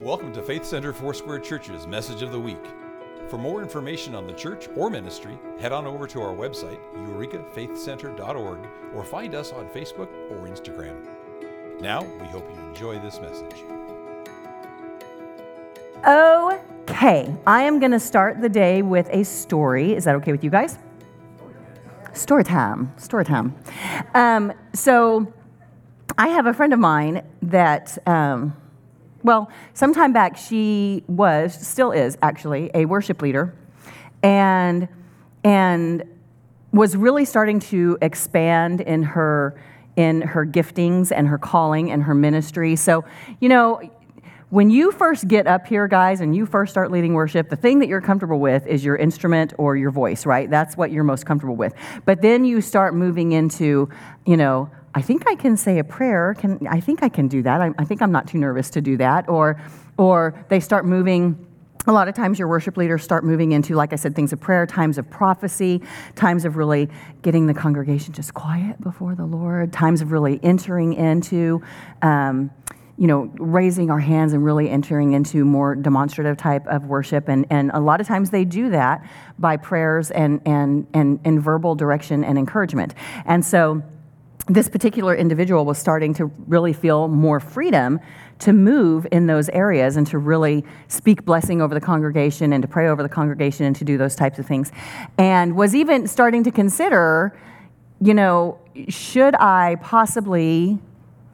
Welcome to Faith Center Foursquare Church's Message of the Week. For more information on the church or ministry, head on over to our website, eurekafaithcenter.org, or find us on Facebook or Instagram. Now, we hope you enjoy this message. Okay, I am going to start the day with a story. Is that okay with you guys? Story time. Story time. Um, so, I have a friend of mine that. Um, well, some time back, she was, still is actually, a worship leader, and, and was really starting to expand in her, in her giftings and her calling and her ministry. So, you know, when you first get up here, guys, and you first start leading worship, the thing that you're comfortable with is your instrument or your voice, right? That's what you're most comfortable with. But then you start moving into, you know, I think I can say a prayer. Can, I think I can do that. I, I think I'm not too nervous to do that. Or, or they start moving a lot of times your worship leaders start moving into, like I said, things of prayer, times of prophecy, times of really getting the congregation just quiet before the Lord, times of really entering into, um, you know, raising our hands and really entering into more demonstrative type of worship. And, and a lot of times they do that by prayers and, and, and, and verbal direction and encouragement. And so, this particular individual was starting to really feel more freedom to move in those areas and to really speak blessing over the congregation and to pray over the congregation and to do those types of things. And was even starting to consider, you know, should I possibly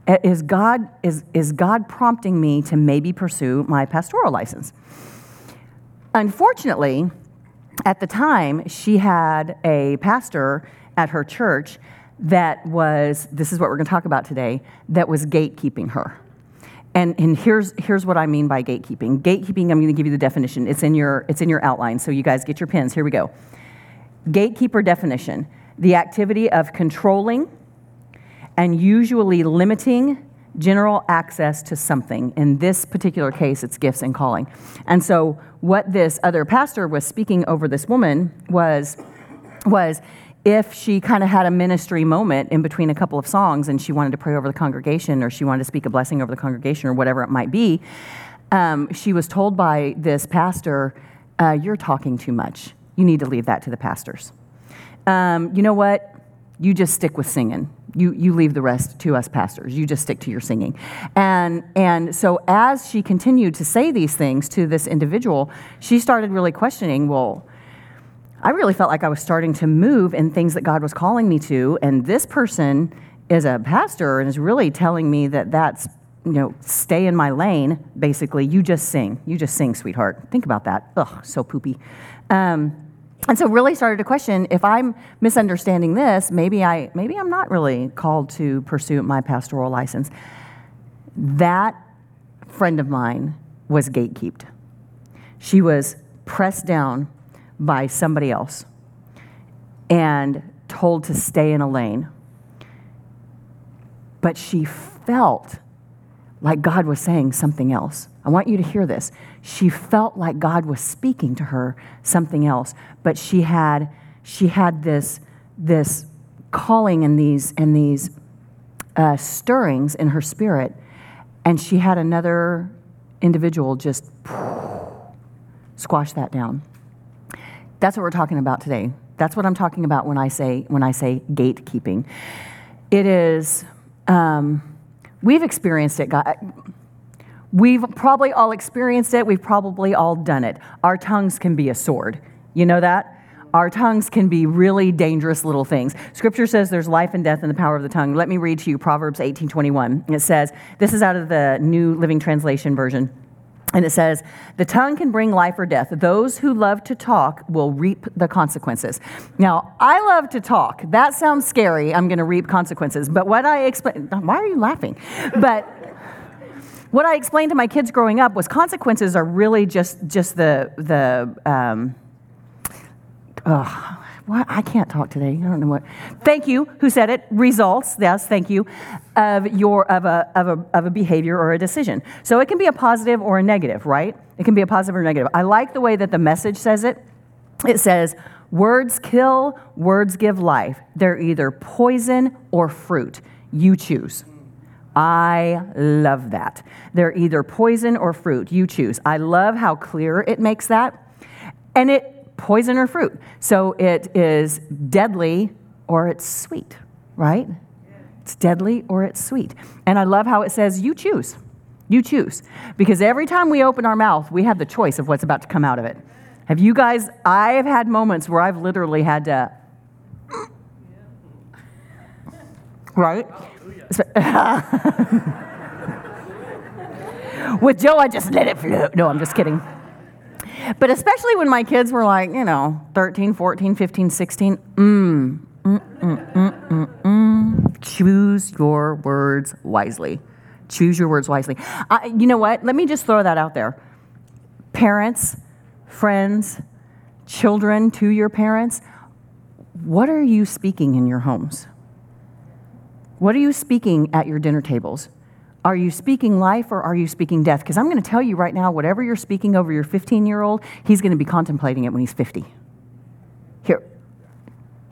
eh, is God is is God prompting me to maybe pursue my pastoral license? Unfortunately, at the time, she had a pastor at her church that was, this is what we're going to talk about today, that was gatekeeping her. And, and here's, here's what I mean by gatekeeping. Gatekeeping, I'm going to give you the definition. It's in, your, it's in your outline, so you guys get your pens. Here we go. Gatekeeper definition the activity of controlling and usually limiting general access to something. In this particular case, it's gifts and calling. And so, what this other pastor was speaking over this woman was, was if she kind of had a ministry moment in between a couple of songs and she wanted to pray over the congregation or she wanted to speak a blessing over the congregation or whatever it might be, um, she was told by this pastor, uh, You're talking too much. You need to leave that to the pastors. Um, you know what? You just stick with singing. You, you leave the rest to us pastors. You just stick to your singing. And, and so, as she continued to say these things to this individual, she started really questioning well, I really felt like I was starting to move in things that God was calling me to. And this person is a pastor and is really telling me that that's, you know, stay in my lane, basically. You just sing. You just sing, sweetheart. Think about that. Ugh, so poopy. Um, and so really started to question if I'm misunderstanding this, maybe I maybe I'm not really called to pursue my pastoral license. That friend of mine was gatekeeped. She was pressed down by somebody else and told to stay in a lane. But she felt like God was saying something else. I want you to hear this. She felt like God was speaking to her something else, but she had she had this this calling and these and these uh, stirrings in her spirit, and she had another individual just squash that down. That's what we're talking about today. That's what I'm talking about when I say when I say gatekeeping. It is um, we've experienced it, God. We've probably all experienced it. We've probably all done it. Our tongues can be a sword. You know that? Our tongues can be really dangerous little things. Scripture says there's life and death in the power of the tongue. Let me read to you Proverbs 18:21. It says, this is out of the New Living Translation version. And it says, the tongue can bring life or death. Those who love to talk will reap the consequences. Now, I love to talk. That sounds scary. I'm going to reap consequences. But what I explain, why are you laughing? But what I explained to my kids growing up was consequences are really just, just the, the, um, what? I can't talk today. I don't know what. Thank you. Who said it? Results. Yes, thank you. Of your of a of a of a behavior or a decision. So it can be a positive or a negative, right? It can be a positive or negative. I like the way that the message says it. It says, "Words kill, words give life. They're either poison or fruit. You choose." I love that. They're either poison or fruit. You choose. I love how clear it makes that. And it poison or fruit. So it is deadly or it's sweet, right? It's deadly or it's sweet. And I love how it says you choose. You choose. Because every time we open our mouth, we have the choice of what's about to come out of it. Have you guys, I have had moments where I've literally had to, right? With Joe, I just let it float. No, I'm just kidding. But especially when my kids were like, you know, 13, 14, 15, 16, mm, mm, mm, mm, mm, mm. choose your words wisely. Choose your words wisely. I, you know what? Let me just throw that out there. Parents, friends, children to your parents, what are you speaking in your homes? What are you speaking at your dinner tables? Are you speaking life or are you speaking death? Because I'm going to tell you right now, whatever you're speaking over your 15 year old, he's going to be contemplating it when he's 50. Here.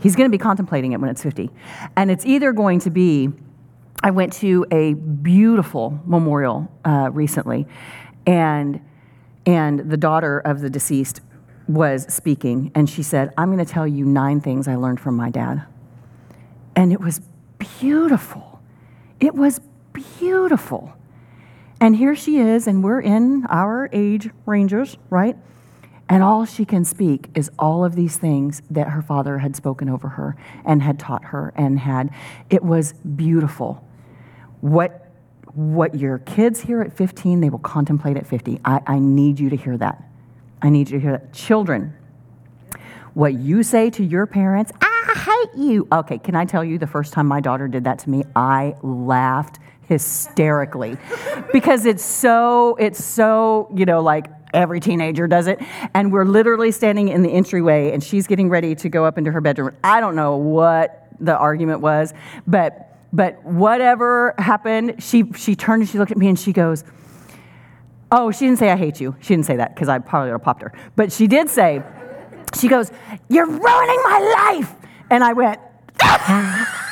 He's going to be contemplating it when it's 50. And it's either going to be, I went to a beautiful memorial uh, recently, and, and the daughter of the deceased was speaking, and she said, I'm going to tell you nine things I learned from my dad. And it was beautiful. It was beautiful. And here she is, and we're in our age ranges, right? And all she can speak is all of these things that her father had spoken over her and had taught her and had. It was beautiful. What, what your kids hear at 15, they will contemplate at 50. I, I need you to hear that. I need you to hear that. Children, what you say to your parents, I hate you. Okay, can I tell you the first time my daughter did that to me, I laughed hysterically because it's so, it's so, you know, like every teenager does it. And we're literally standing in the entryway and she's getting ready to go up into her bedroom. I don't know what the argument was, but but whatever happened, she she turned and she looked at me and she goes, Oh, she didn't say I hate you. She didn't say that because I probably would have popped her. But she did say, she goes, You're ruining my life. And I went, Every ah!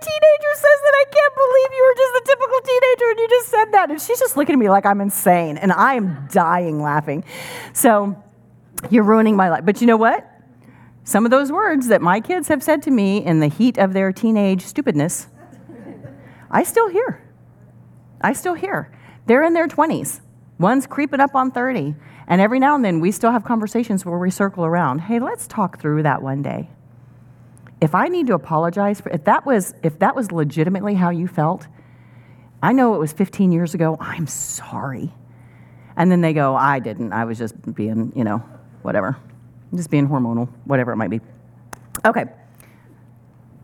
Teenager says that I can't believe you were just a typical teenager and you just said that. And she's just looking at me like I'm insane. And I am dying laughing. So you're ruining my life. But you know what? Some of those words that my kids have said to me in the heat of their teenage stupidness, I still hear. I still hear. They're in their 20s. One's creeping up on 30. And every now and then we still have conversations where we circle around. Hey, let's talk through that one day if I need to apologize for if that was if that was legitimately how you felt, I know it was 15 years ago. I'm sorry. And then they go, I didn't. I was just being, you know, whatever. Just being hormonal, whatever it might be. Okay.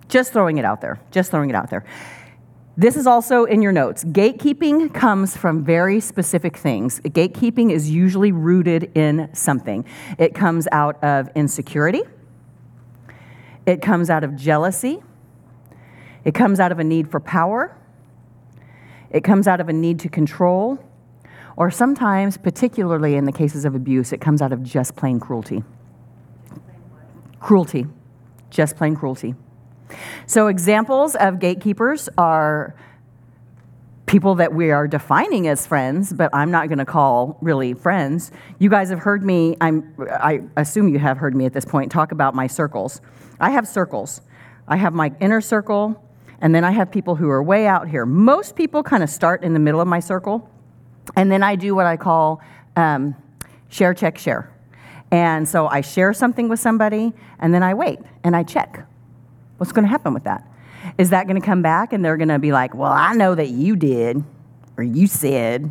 Just throwing it out there. Just throwing it out there. This is also in your notes. Gatekeeping comes from very specific things. Gatekeeping is usually rooted in something. It comes out of insecurity it comes out of jealousy. It comes out of a need for power. It comes out of a need to control. Or sometimes, particularly in the cases of abuse, it comes out of just plain cruelty. Cruelty. Just plain cruelty. So, examples of gatekeepers are people that we are defining as friends, but I'm not going to call really friends. You guys have heard me, I'm, I assume you have heard me at this point, talk about my circles. I have circles. I have my inner circle, and then I have people who are way out here. Most people kind of start in the middle of my circle, and then I do what I call um, share, check, share. And so I share something with somebody, and then I wait and I check. What's going to happen with that? Is that going to come back and they're going to be like, well, I know that you did, or you said,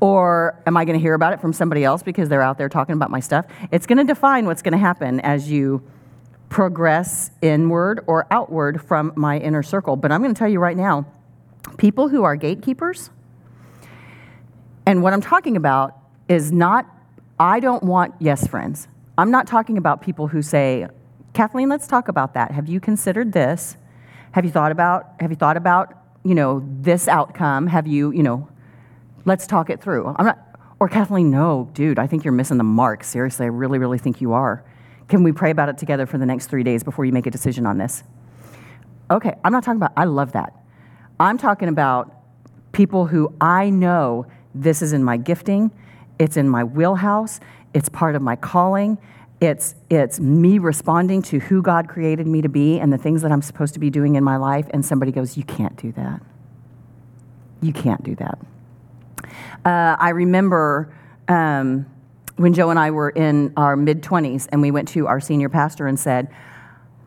or am I going to hear about it from somebody else because they're out there talking about my stuff? It's going to define what's going to happen as you progress inward or outward from my inner circle. But I'm going to tell you right now people who are gatekeepers, and what I'm talking about is not, I don't want yes friends. I'm not talking about people who say, Cathleen, let's talk about that. Have you considered this? Have you thought about, have you thought about, you know, this outcome? Have you, you know, let's talk it through. I'm not, or Cathleen, no, dude, I think you're missing the mark. Seriously, I really, really think you are. Can we pray about it together for the next three days before you make a decision on this? Okay, I'm not talking about, I love that. I'm talking about people who I know this is in my gifting, it's in my wheelhouse, it's part of my calling, it's, it's me responding to who God created me to be and the things that I'm supposed to be doing in my life, and somebody goes, You can't do that. You can't do that. Uh, I remember um, when Joe and I were in our mid 20s and we went to our senior pastor and said,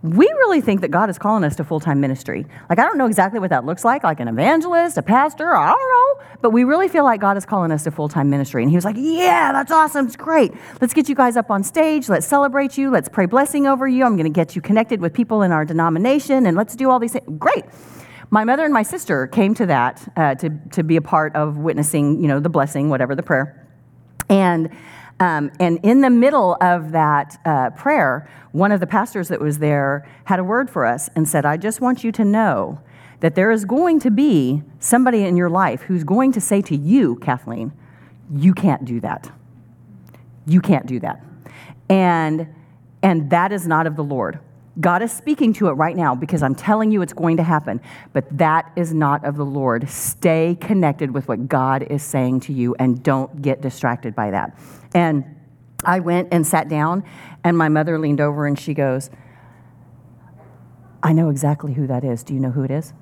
we really think that God is calling us to full time ministry. Like, I don't know exactly what that looks like, like an evangelist, a pastor, I don't know, but we really feel like God is calling us to full time ministry. And he was like, Yeah, that's awesome. It's great. Let's get you guys up on stage. Let's celebrate you. Let's pray blessing over you. I'm going to get you connected with people in our denomination, and let's do all these things. Great. My mother and my sister came to that uh, to, to be a part of witnessing, you know, the blessing, whatever the prayer. And um, and in the middle of that uh, prayer, one of the pastors that was there had a word for us and said, I just want you to know that there is going to be somebody in your life who's going to say to you, Cathleen, you can't do that. You can't do that. And, and that is not of the Lord. God is speaking to it right now because I'm telling you it's going to happen, but that is not of the Lord. Stay connected with what God is saying to you and don't get distracted by that. And I went and sat down, and my mother leaned over and she goes, I know exactly who that is. Do you know who it is?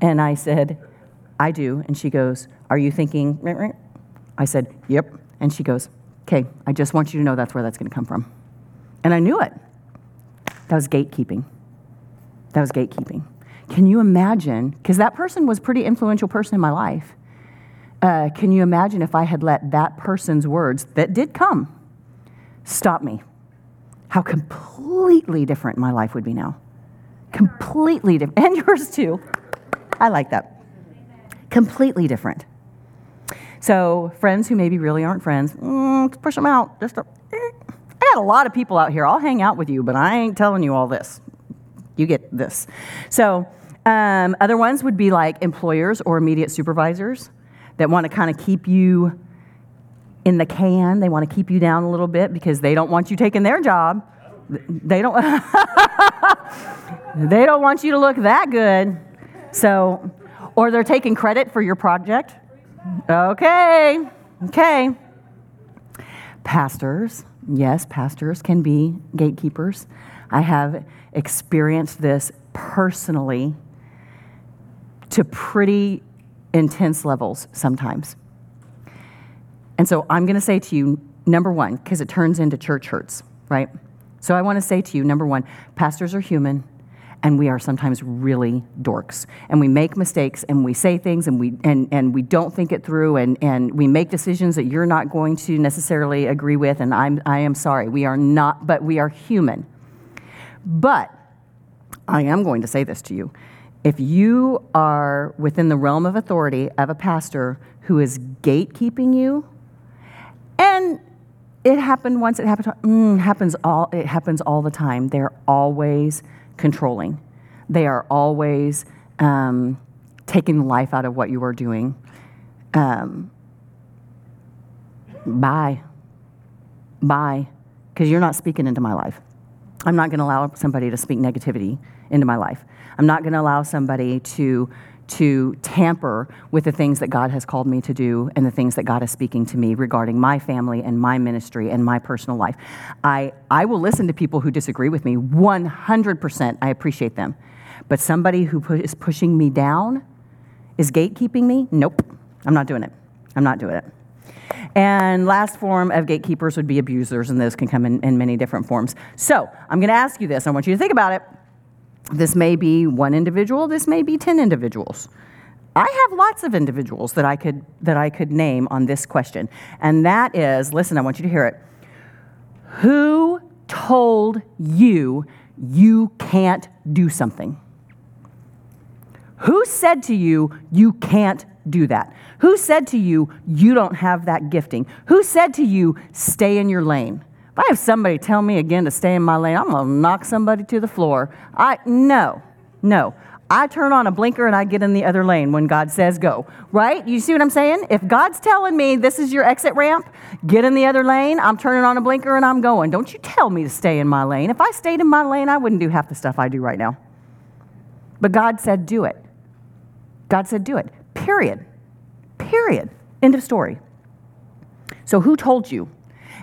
And I said, I do. And she goes, Are you thinking? I said, Yep. And she goes, Okay, I just want you to know that's where that's going to come from. And I knew it. That was gatekeeping. That was gatekeeping. Can you imagine? Because that person was a pretty influential person in my life. Uh, can you imagine if I had let that person's words that did come stop me? How completely different my life would be now. Completely different. And yours too. I like that. Completely different. So, friends who maybe really aren't friends, mm, push them out. Just got a lot of people out here. I'll hang out with you, but I ain't telling you all this. You get this. So, um, other ones would be like employers or immediate supervisors that want to kind of keep you in the can. They want to keep you down a little bit because they don't want you taking their job. They don't They don't want you to look that good. So, or they're taking credit for your project. Okay. Okay. Pastors. Yes, pastors can be gatekeepers. I have experienced this personally to pretty intense levels sometimes. And so I'm going to say to you, number one, because it turns into church hurts, right? So I want to say to you, number one, pastors are human and we are sometimes really dorks. And we make mistakes and we say things and we and, and we don't think it through and, and we make decisions that you're not going to necessarily agree with and I'm, i am sorry. We are not but we are human. But i am going to say this to you. If you are within the realm of authority of a pastor who is gatekeeping you, and it happened once, it happened, mm, happens all, it happens all the time. They're always controlling. They are always um, taking life out of what you are doing. Um, bye. Bye. Because you're not speaking into my life. I'm not going to allow somebody to speak negativity into my life. I'm not going to allow somebody to to tamper with the things that God has called me to do and the things that God is speaking to me regarding my family and my ministry and my personal life. I, I will listen to people who disagree with me 100%. I appreciate them. But somebody who pu- is pushing me down is gatekeeping me? Nope. I'm not doing it. I'm not doing it. And last form of gatekeepers would be abusers, and those can come in, in many different forms. So I'm going to ask you this. I want you to think about it. This may be one individual, this may be 10 individuals. I have lots of individuals that I could that I could name on this question. And that is, listen, I want you to hear it. Who told you you can't do something? Who said to you you can't do that? Who said to you you don't have that gifting? Who said to you stay in your lane? If I have somebody tell me again to stay in my lane, I'm going to knock somebody to the floor. I no, no. I turn on a blinker and I get in the other lane when God says go. Right? You see what I'm saying? If God's telling me this is your exit ramp, get in the other lane, I'm turning on a blinker and I'm going. Don't you tell me to stay in my lane. If I stayed in my lane, I wouldn't do half the stuff I do right now. But God said, do it. God said, do it. Period. Period. End of story. So, who told you?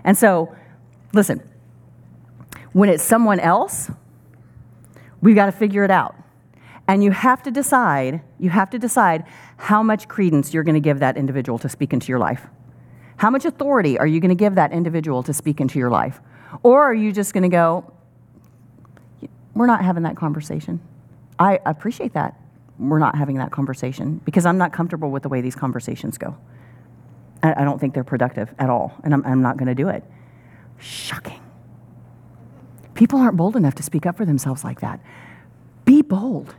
And so, listen, when it's someone else, we've got to figure it out. And you have to decide, you have to decide how much credence you're going to give that individual to speak into your life. How much authority are you going to give that individual to speak into your life? Or are you just going to go, we're not having that conversation? I appreciate that. We're not having that conversation because I'm not comfortable with the way these conversations go. I, don't think they're productive at all, and I'm, not going to do it. Shocking. People aren't bold enough to speak up for themselves like that. Be bold.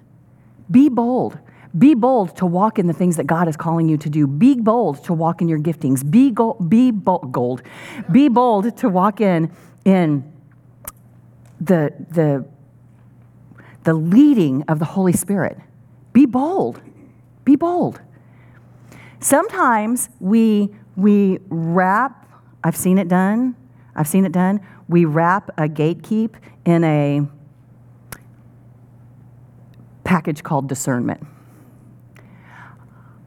Be bold. Be bold to walk in the things that God is calling you to do. Be bold to walk in your giftings. Be, go- be bo- gold. Be bold to walk in in the, the, the leading of the Holy Spirit. Be bold. Be bold. Sometimes we, we wrap, I've seen it done, I've seen it done, we wrap a gatekeep in a package called discernment.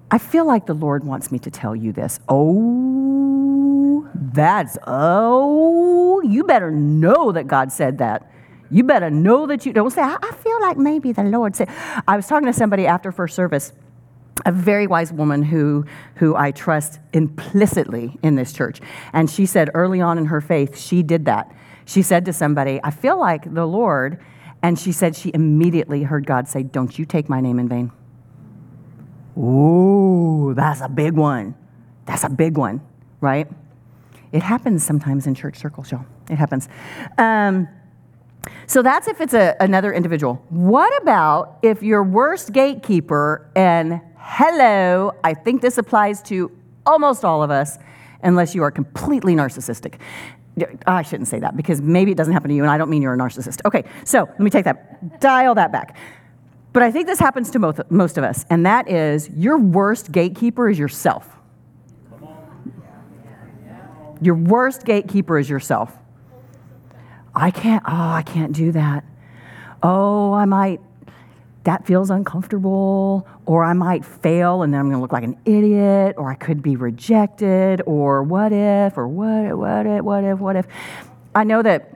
I feel like the Lord wants me to tell you this. Oh, that's, oh, you better know that God said that. You better know that you don't say, I feel like maybe the Lord said. I was talking to somebody after first service a very wise woman who, who I trust implicitly in this church. And she said early on in her faith, she did that. She said to somebody, I feel like the Lord, and she said she immediately heard God say, Don't you take my name in vain. Ooh, that's a big one. That's a big one, right? It happens sometimes in church circles, y'all. It happens. Um, so that's if it's a, another individual. What about if your worst gatekeeper and Hello, I think this applies to almost all of us, unless you are completely narcissistic. I shouldn't say that because maybe it doesn't happen to you, and I don't mean you're a narcissist. Okay, so let me take that, dial that back. But I think this happens to most, most of us, and that is your worst gatekeeper is yourself. Your worst gatekeeper is yourself. I can't, oh, I can't do that. Oh, I might, that feels uncomfortable, or I might fail and then I'm going to look like an idiot, or I could be rejected, or what if, or what, what if, what if, what if. I know that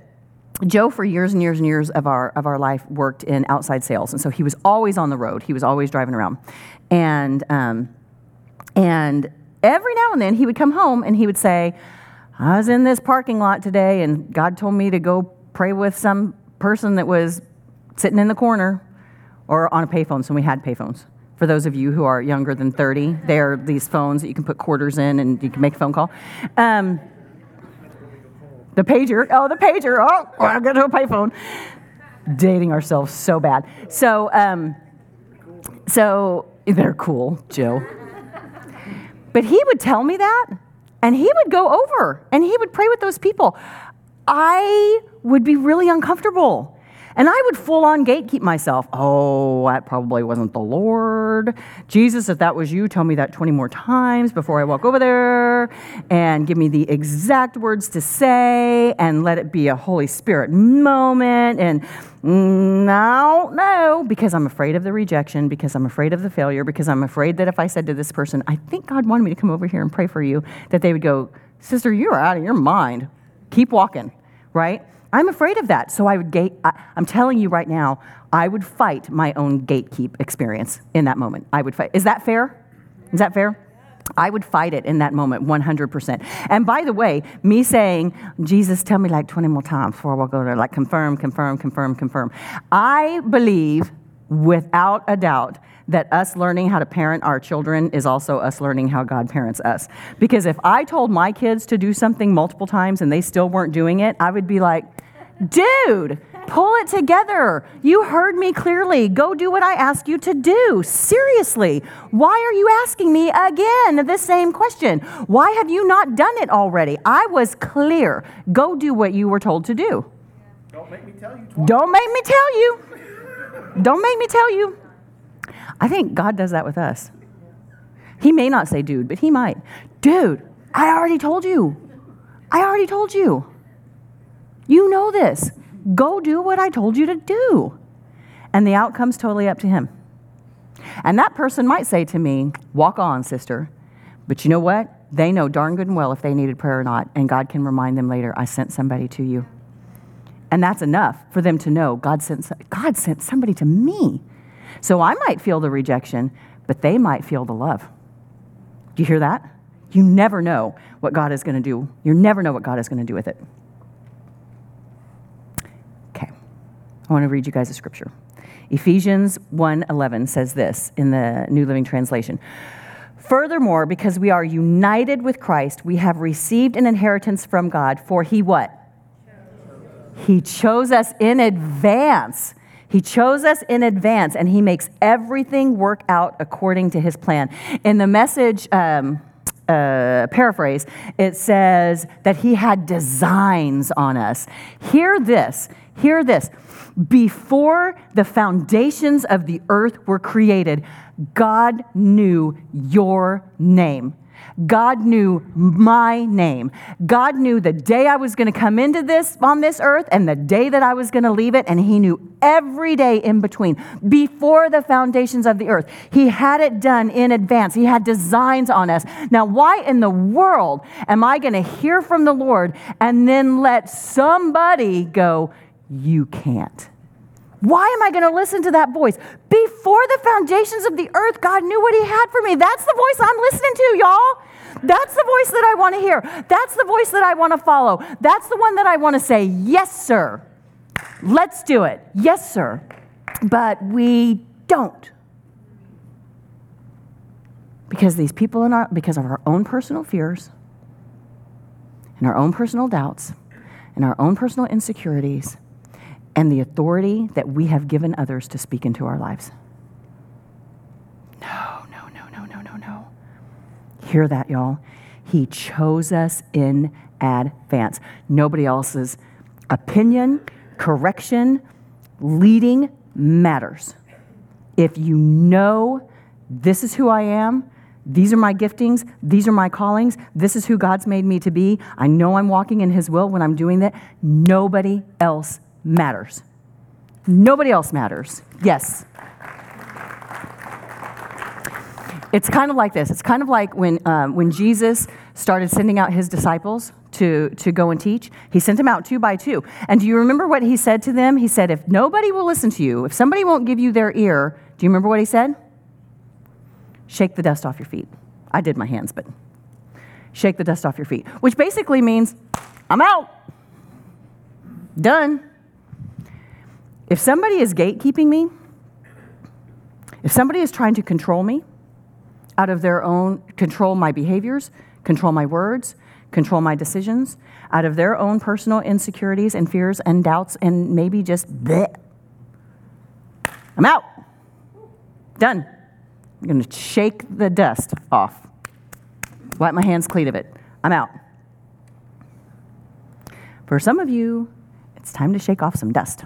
Joe, for years and years and years of our, of our life, worked in outside sales. And so he was always on the road, he was always driving around. And, um, and every now and then he would come home and he would say, I was in this parking lot today and God told me to go pray with some person that was sitting in the corner or on a payphone, so we had payphones. For those of you who are younger than 30, they are these phones that you can put quarters in and you can make a phone call. Um, the pager, oh, the pager, oh, I'm going to a payphone. Dating ourselves so bad. So, um, so they're cool, Joe. But he would tell me that, and he would go over and he would pray with those people. I would be really uncomfortable. And I would full on gatekeep myself. Oh, that probably wasn't the Lord. Jesus, if that was you, tell me that 20 more times before I walk over there and give me the exact words to say and let it be a Holy Spirit moment. And mm, no, no, because I'm afraid of the rejection, because I'm afraid of the failure, because I'm afraid that if I said to this person, I think God wanted me to come over here and pray for you, that they would go, Sister, you're out of your mind. Keep walking, right? I'm afraid of that. So I would gate, I, am telling you right now, I would fight my own gatekeep experience in that moment. I would fight. Is that fair? Is that fair? I would fight it in that moment 100%. And by the way, me saying, Jesus, tell me like 20 more times before I walk over there, like confirm, confirm, confirm, confirm. I believe without a doubt that us learning how to parent our children is also us learning how God parents us. Because if I told my kids to do something multiple times and they still weren't doing it, I would be like, dude, pull it together. You heard me clearly. Go do what I asked you to do. Seriously, why are you asking me again the same question? Why have you not done it already? I was clear. Go do what you were told to do. Don't make me tell you. Twice. Don't make me tell you. Don't make me tell you. I think God does that with us. He may not say dude, but he might. Dude, I already told you. I already told you. You know this. Go do what I told you to do. And the outcome's totally up to him. And that person might say to me, Walk on, sister. But you know what? They know darn good and well if they needed prayer or not, and God can remind them later, I sent somebody to you. And that's enough for them to know God sent, God sent somebody to me. So I might feel the rejection, but they might feel the love. Do you hear that? You never know what God is going to do. You never know what God is going to do with it. Okay. I want to read you guys a scripture. Ephesians 1:11 says this in the New Living Translation. Furthermore, because we are united with Christ, we have received an inheritance from God, for he what? He chose us in advance. He chose us in advance, and He makes everything work out according to His plan. In the message um, uh, paraphrase, it says that He had designs on us. Hear this, hear this. Before the foundations of the earth were created, God knew your name. God knew my name. God knew the day I was going to come into this on this earth and the day that I was going to leave it, and He knew every day in between, before the foundations of the earth. He had it done in advance. He had designs on us. Now, why in the world am I going to hear from the Lord and then let somebody go, You can't? Why am I going to listen to that voice? Before the foundations of the earth, God knew what He had for me. That's the voice I'm listening to, y'all. That's the voice that I want to hear. That's the voice that I want to follow. That's the one that I want to say, Yes, sir. Let's do it. Yes, sir. But we don't. Because these people in our because of our own personal fears and our own personal doubts and our own personal insecurities and the authority that we have given others to speak into our lives. No, no, no, no, no, no, no. Hear that, y'all? He chose us in advance. Nobody else's opinion, correction, leading matters. If you know this is who I am, these are my giftings, these are my callings, this is who God's made me to be, I know I'm walking in His will when I'm doing that, nobody else matters. Nobody else matters. Yes. It's kind of like this. It's kind of like when, um, when Jesus started sending out his disciples to, to go and teach. He sent them out two by two. And do you remember what he said to them? He said, If nobody will listen to you, if somebody won't give you their ear, do you remember what he said? Shake the dust off your feet. I did my hands, but shake the dust off your feet, which basically means, I'm out. Done. If somebody is gatekeeping me, if somebody is trying to control me out of their own, control my behaviors, control my words, control my decisions, out of their own personal insecurities and fears and doubts, and maybe just bleh, I'm out. Done. I'm going to shake the dust off. Wipe my hands clean of it. I'm out. For some of you, it's time to shake off some dust.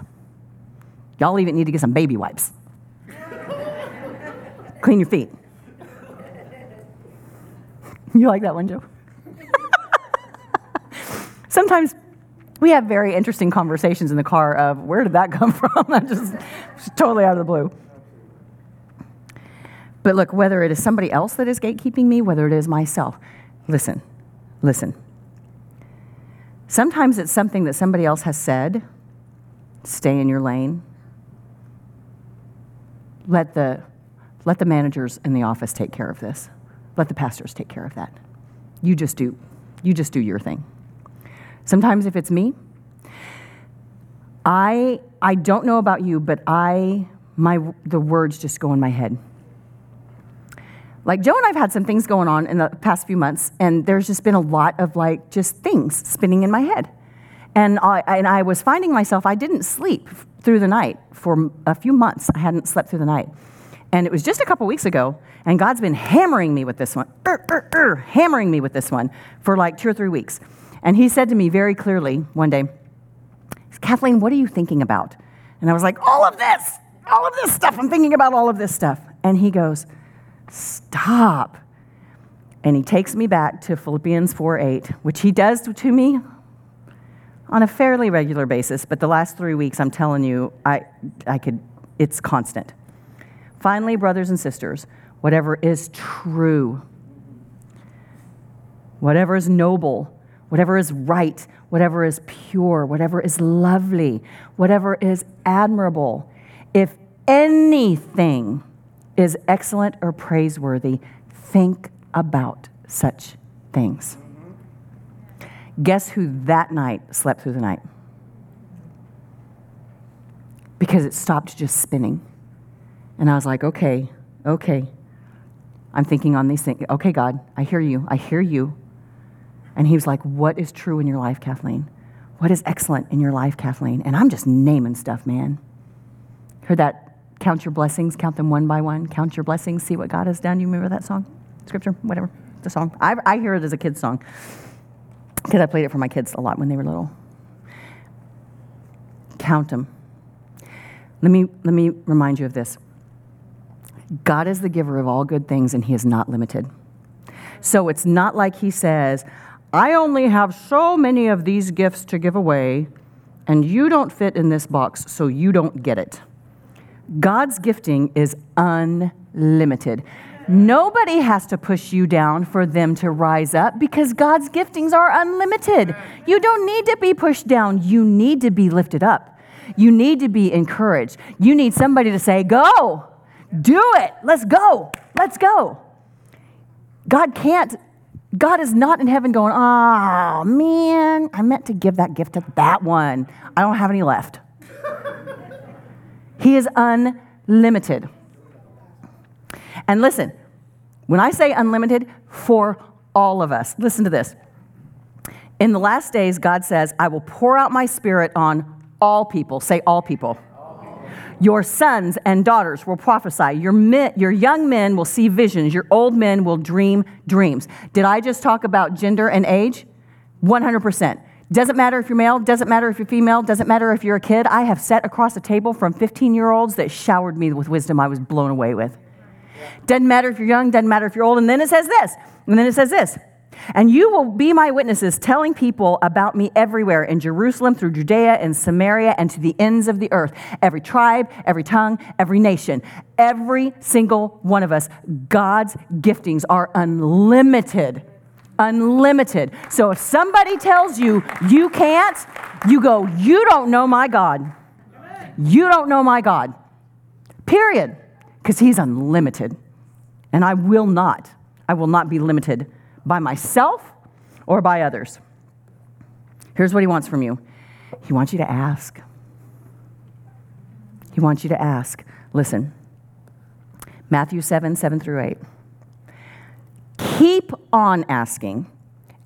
Y'all even need to get some baby wipes. Clean your feet. You like that one, Joe? Sometimes we have very interesting conversations in the car of where did that come from? I'm just, just totally out of the blue. But look, whether it is somebody else that is gatekeeping me, whether it is myself, listen, listen. Sometimes it's something that somebody else has said, stay in your lane let the, let the managers in the office take care of this. Let the pastors take care of that. You just do, you just do your thing. Sometimes if it's me, I, I don't know about you, but I, my, the words just go in my head. Like Joe and I've had some things going on in the past few months, and there's just been a lot of like just things spinning in my head. And I, and I was finding myself, I didn't sleep through the night for a few months. I hadn't slept through the night. And it was just a couple weeks ago, and God's been hammering me with this one, er, er, er, hammering me with this one for like two or three weeks. And He said to me very clearly one day, Cathleen, what are you thinking about? And I was like, all of this, all of this stuff. I'm thinking about all of this stuff. And He goes, stop. And He takes me back to Philippians 4 8, which He does to me on a fairly regular basis, but the last three weeks, I'm telling you, I, I could it's constant. Finally, brothers and sisters, whatever is true, whatever is noble, whatever is right, whatever is pure, whatever is lovely, whatever is admirable, if anything is excellent or praiseworthy, think about such things. Guess who that night slept through the night? Because it stopped just spinning. And I was like, okay, okay. I'm thinking on these things. Okay, God, I hear you. I hear you. And he was like, What is true in your life, Cathleen? What is excellent in your life, Cathleen? And I'm just naming stuff, man. Heard that? Count your blessings, count them one by one. Count your blessings, see what God has done. You remember that song? Scripture? Whatever. The song. I, I hear it as a kid's song because I played it for my kids a lot when they were little. Count them. Let me, let me remind you of this God is the giver of all good things, and He is not limited. So it's not like He says, I only have so many of these gifts to give away, and you don't fit in this box, so you don't get it. God's gifting is unlimited. Nobody has to push you down for them to rise up because God's giftings are unlimited. You don't need to be pushed down, you need to be lifted up. You need to be encouraged. You need somebody to say, Go, do it, let's go, let's go. God can't God is not in heaven going, oh man, I meant to give that gift to that one. I don't have any left. he is unlimited. And listen, when I say unlimited, for all of us, listen to this. In the last days, God says, I will pour out my spirit on all people. Say, all people. Your sons and daughters will prophesy. Your, men, your young men will see visions. Your old men will dream dreams. Did I just talk about gender and age? 100%. Doesn't matter if you're male, doesn't matter if you're female, doesn't matter if you're a kid. I have sat across a table from 15 year olds that showered me with wisdom I was blown away with. Doesn't matter if you're young, doesn't matter if you're old. And then it says this, and then it says this and you will be my witnesses, telling people about me everywhere in Jerusalem, through Judea and Samaria, and to the ends of the earth. Every tribe, every tongue, every nation, every single one of us, God's giftings are unlimited. Unlimited. So if somebody tells you you can't, you go, You don't know my God. You don't know my God. Period. Because he's unlimited. And I will not, I will not be limited by myself or by others. Here's what he wants from you He wants you to ask. He wants you to ask. Listen, Matthew 7 7 through 8. Keep on asking,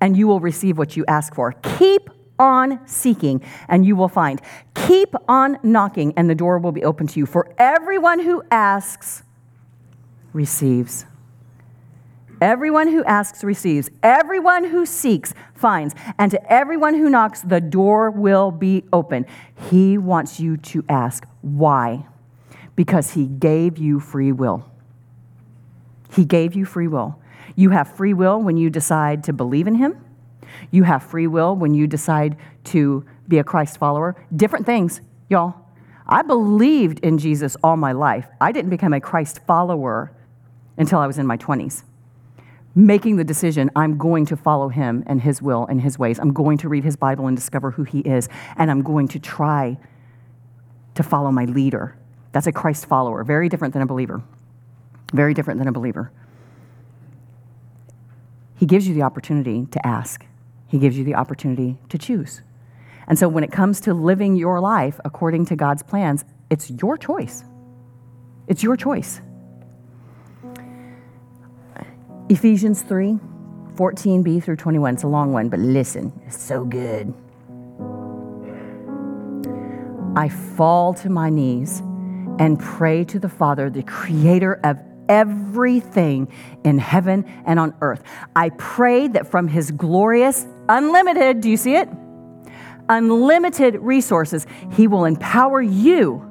and you will receive what you ask for. Keep on seeking, and you will find. Keep on knocking, and the door will be open to you. For everyone who asks receives. Everyone who asks receives. Everyone who seeks finds. And to everyone who knocks, the door will be open. He wants you to ask why? Because he gave you free will. He gave you free will. You have free will when you decide to believe in him. You have free will when you decide to be a Christ follower. Different things, y'all. I believed in Jesus all my life. I didn't become a Christ follower until I was in my 20s making the decision I'm going to follow him and his will and his ways. I'm going to read his Bible and discover who he is, and I'm going to try to follow my leader. That's a Christ follower, very different than a believer. Very different than a believer. He gives you the opportunity to ask, he gives you the opportunity to choose. And so when it comes to living your life according to God's plans, it's your choice. It's your choice. Ephesians 3 14b through 21. It's a long one, but listen, it's so good. I fall to my knees and pray to the Father, the creator of everything in heaven and on earth. I pray that from his glorious, unlimited, do you see it? Unlimited resources, he will empower you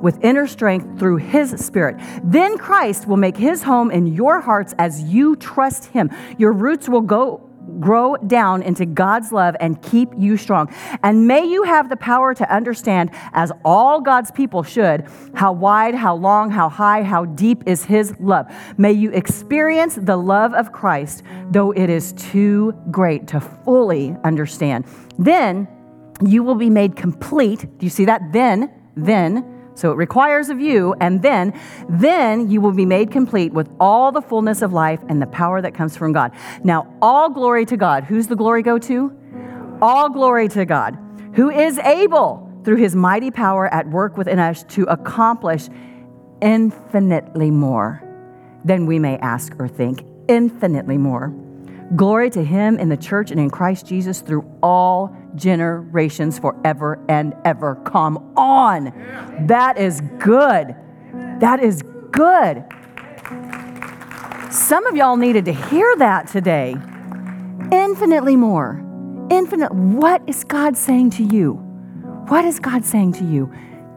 with inner strength through His Spirit. Then Christ will make His home in your hearts as you trust Him. Your roots will go grow down into God's love and keep you strong. And may you have the power to understand, as all God's people should, how wide, how long, how high, how deep is His love. May you experience the love of Christ, though it is too great to fully understand. Then you will be made complete. Do you see that? Then, then so it requires of you, and then, then you will be made complete with all the fullness of life and the power that comes from God. Now, all glory to God. Who's the glory go to? All glory to God, who is able through his mighty power at work within us to accomplish infinitely more than we may ask or think. Infinitely more. Glory to him in the church and in Christ Jesus through all generations forever and ever. Come on. That is good. That is good. Some of y'all needed to hear that today. Infinitely more. Infinite. What is God saying to you? What is God saying to you?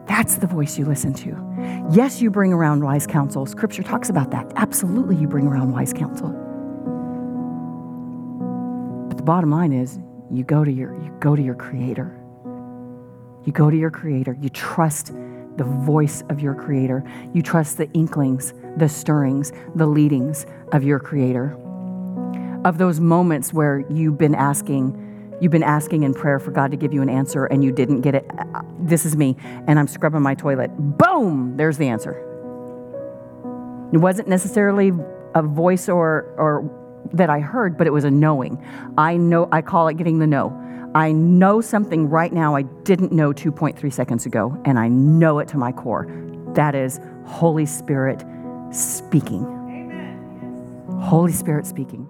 That's the voice you listen to. Yes, you bring around wise counsel. Scripture talks about that. Absolutely, you bring around wise counsel But the bottom line is you go to your you go to your creator. You go to your creator. You trust the voice of your creator. You trust the inklings, the stirrings, the leadings of your creator. Of those moments where you've been asking, you've been asking in prayer for God to give you an answer and you didn't get it. Uh, this is me, and I'm scrubbing my toilet. Boom! There's the answer. It wasn't necessarily a voice or, or that I heard, but it was a knowing. I know, I call it getting the know. I know something right now I didn't know 2.3 seconds ago, and I know it to my core. That is Holy Spirit speaking. Amen. Holy Spirit speaking.